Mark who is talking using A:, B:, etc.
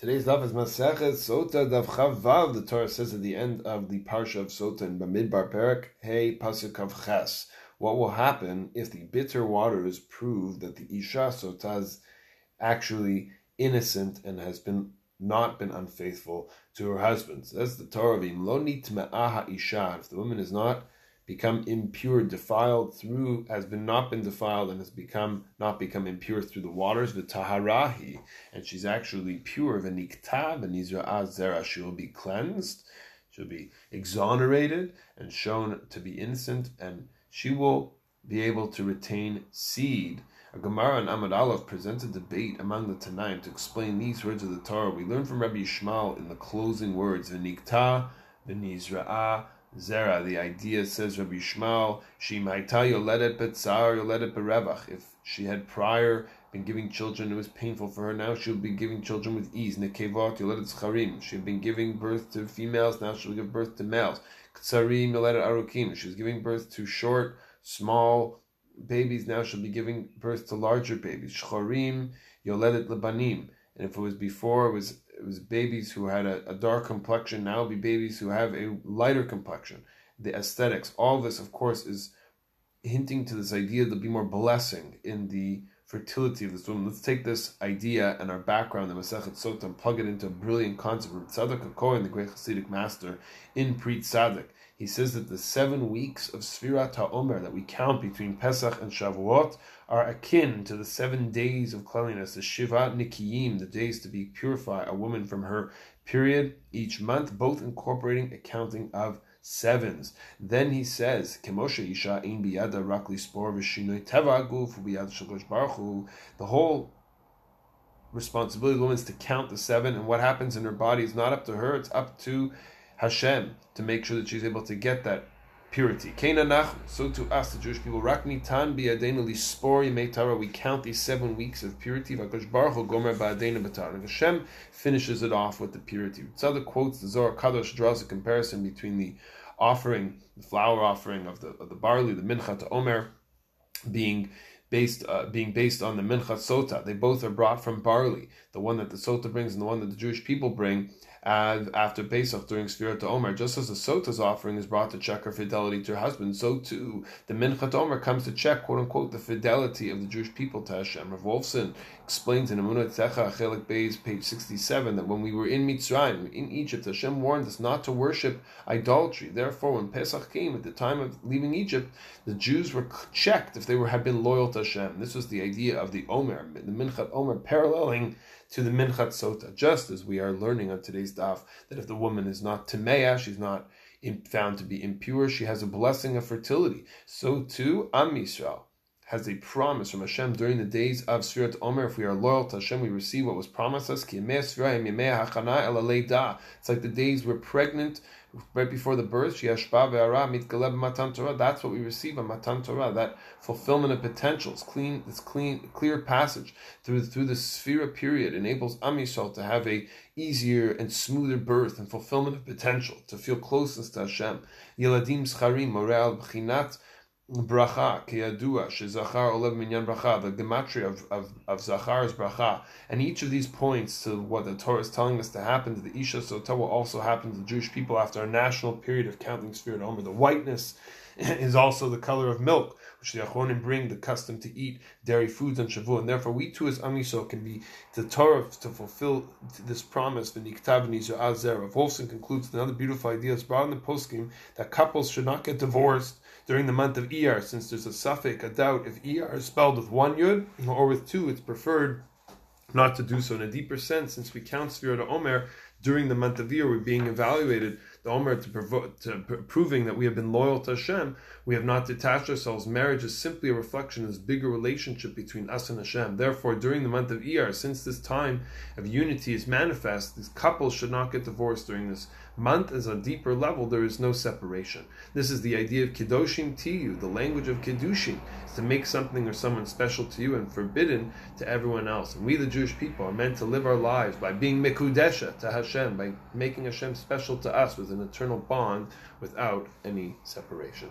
A: Today's daf is Masechet Sota Daf Chavav. The Torah says at the end of the parsha of Sota in Bamidbar Perak, Hey Pasuk of Ches. What will happen if the bitter waters prove that the Isha Sota is actually innocent and has been not been unfaithful to her husband? So that's the Torah of Lo Nitme'aha Isha. If the woman is not become impure, defiled through, has been not been defiled and has become not become impure through the waters, the taharahi, and she's actually pure, v'nikta, v'nizra'ah zera, she will be cleansed, she'll be exonerated and shown to be innocent, and she will be able to retain seed. A Gemara and Amud Aleph presents a debate among the Tanaim to explain these words of the Torah. We learn from Rabbi Yishmael in the closing words, v'nikta, v'nizra'ah, Zera, the idea says Rabbi Yishmael, she maita yoledet betzar yoledet berevach. If she had prior been giving children, it was painful for her. Now she'll be giving children with ease. Nekevot yoledet zcharim. She had been giving birth to females. Now she'll give birth to males. Ktsarim yoledet arukim. She was giving birth to short, small babies. Now she'll be giving birth to larger babies. Shcharim yoledet lebanim. And if it was before, it was it was babies who had a, a dark complexion. Now be babies who have a lighter complexion. The aesthetics, all this, of course, is hinting to this idea there'll be more blessing in the fertility of this woman. Let's take this idea and our background, the Masechet Sota, and plug it into a brilliant concept from Tzadok HaKohen, the great Hasidic master, in Pri Tzadik. He says that the seven weeks of Sfirat HaOmer that we count between Pesach and Shavuot are akin to the seven days of cleanliness, the Shiva Nikiyim, the days to be purify a woman from her period each month, both incorporating a counting of sevens. Then he says, Kemosha Isha biyada rakli spor v'shinoi teva guf biyad baruch The whole responsibility of the woman is to count the seven, and what happens in her body is not up to her; it's up to Hashem to make sure that she's able to get that purity. So to us, the Jewish people, Raknitan lispor We count these seven weeks of purity. And Hashem finishes it off with the purity. Tzadok quotes the Zohar Kadosh draws a comparison between the offering, the flour offering of the of the barley, the minchat Omer, being based uh, being based on the mincha sota. They both are brought from barley, the one that the sota brings and the one that the Jewish people bring and after Pesach during Sfirat Omer, just as the Sota's offering is brought to check her fidelity to her husband, so too the Minchat Omer comes to check, quote unquote, the fidelity of the Jewish people to Hashem. Rav Wolfson explains in Emunat Itecha Chelek Beis, page 67, that when we were in Mitzrayim, in Egypt, Hashem warned us not to worship idolatry. Therefore, when Pesach came, at the time of leaving Egypt, the Jews were checked if they were had been loyal to Hashem. This was the idea of the Omer, the Minchat Omer, paralleling to the Minchat Sota, just as we are learning on today's daf that if the woman is not Tameya, she's not found to be impure, she has a blessing of fertility. So too, Am Yisrael has a promise from Hashem during the days of Sfirat Omer. If we are loyal to Hashem, we receive what was promised us. It's like the days we're pregnant right before the birth. That's what we receive on Matan Torah. That fulfillment of potentials, clean, this clean, clear passage through through the Sphira period enables Am to have a easier and smoother birth and fulfillment of potential, to feel closeness to Hashem. Yeladim Scharim Morel B'chinat bracha kiyadua shezachar olev minyan bracha. The gematria of, of, of zachar is bracha. And each of these points to what the Torah is telling us to happen to the isha sota will also happen to the Jewish people after a national period of counting Sfirat Omer the whiteness is also the color of milk which the Achronim bring the custom to eat dairy foods on Shavuot, and therefore we too as Amiso can be the Torah to fulfill this promise. Azer. Wolfson concludes another beautiful idea is brought in the poskim that couples should not get divorced during the month of Iyar, since there's a safek, a doubt if Iyar is spelled with one yud or with two. It's preferred not to do so in a deeper sense, since we count Sfira Omer during the month of Iyar, we're being evaluated the Omer to, provo- to proving that we have been loyal to Hashem, we have not detached ourselves. Marriage is simply a reflection of this bigger relationship between us and Hashem. Therefore, during the month of Iyar, since this time of unity is manifest, these couples should not get divorced during this month. As a deeper level, there is no separation. This is the idea of Kedoshim Tihyu, the language of Kedushin, is to make something or someone special to you and forbidden to everyone else. And we, the Jewish people, are meant to live our lives by being Mekudesha to Hashem, by making Hashem special to us with an eternal bond without any separation.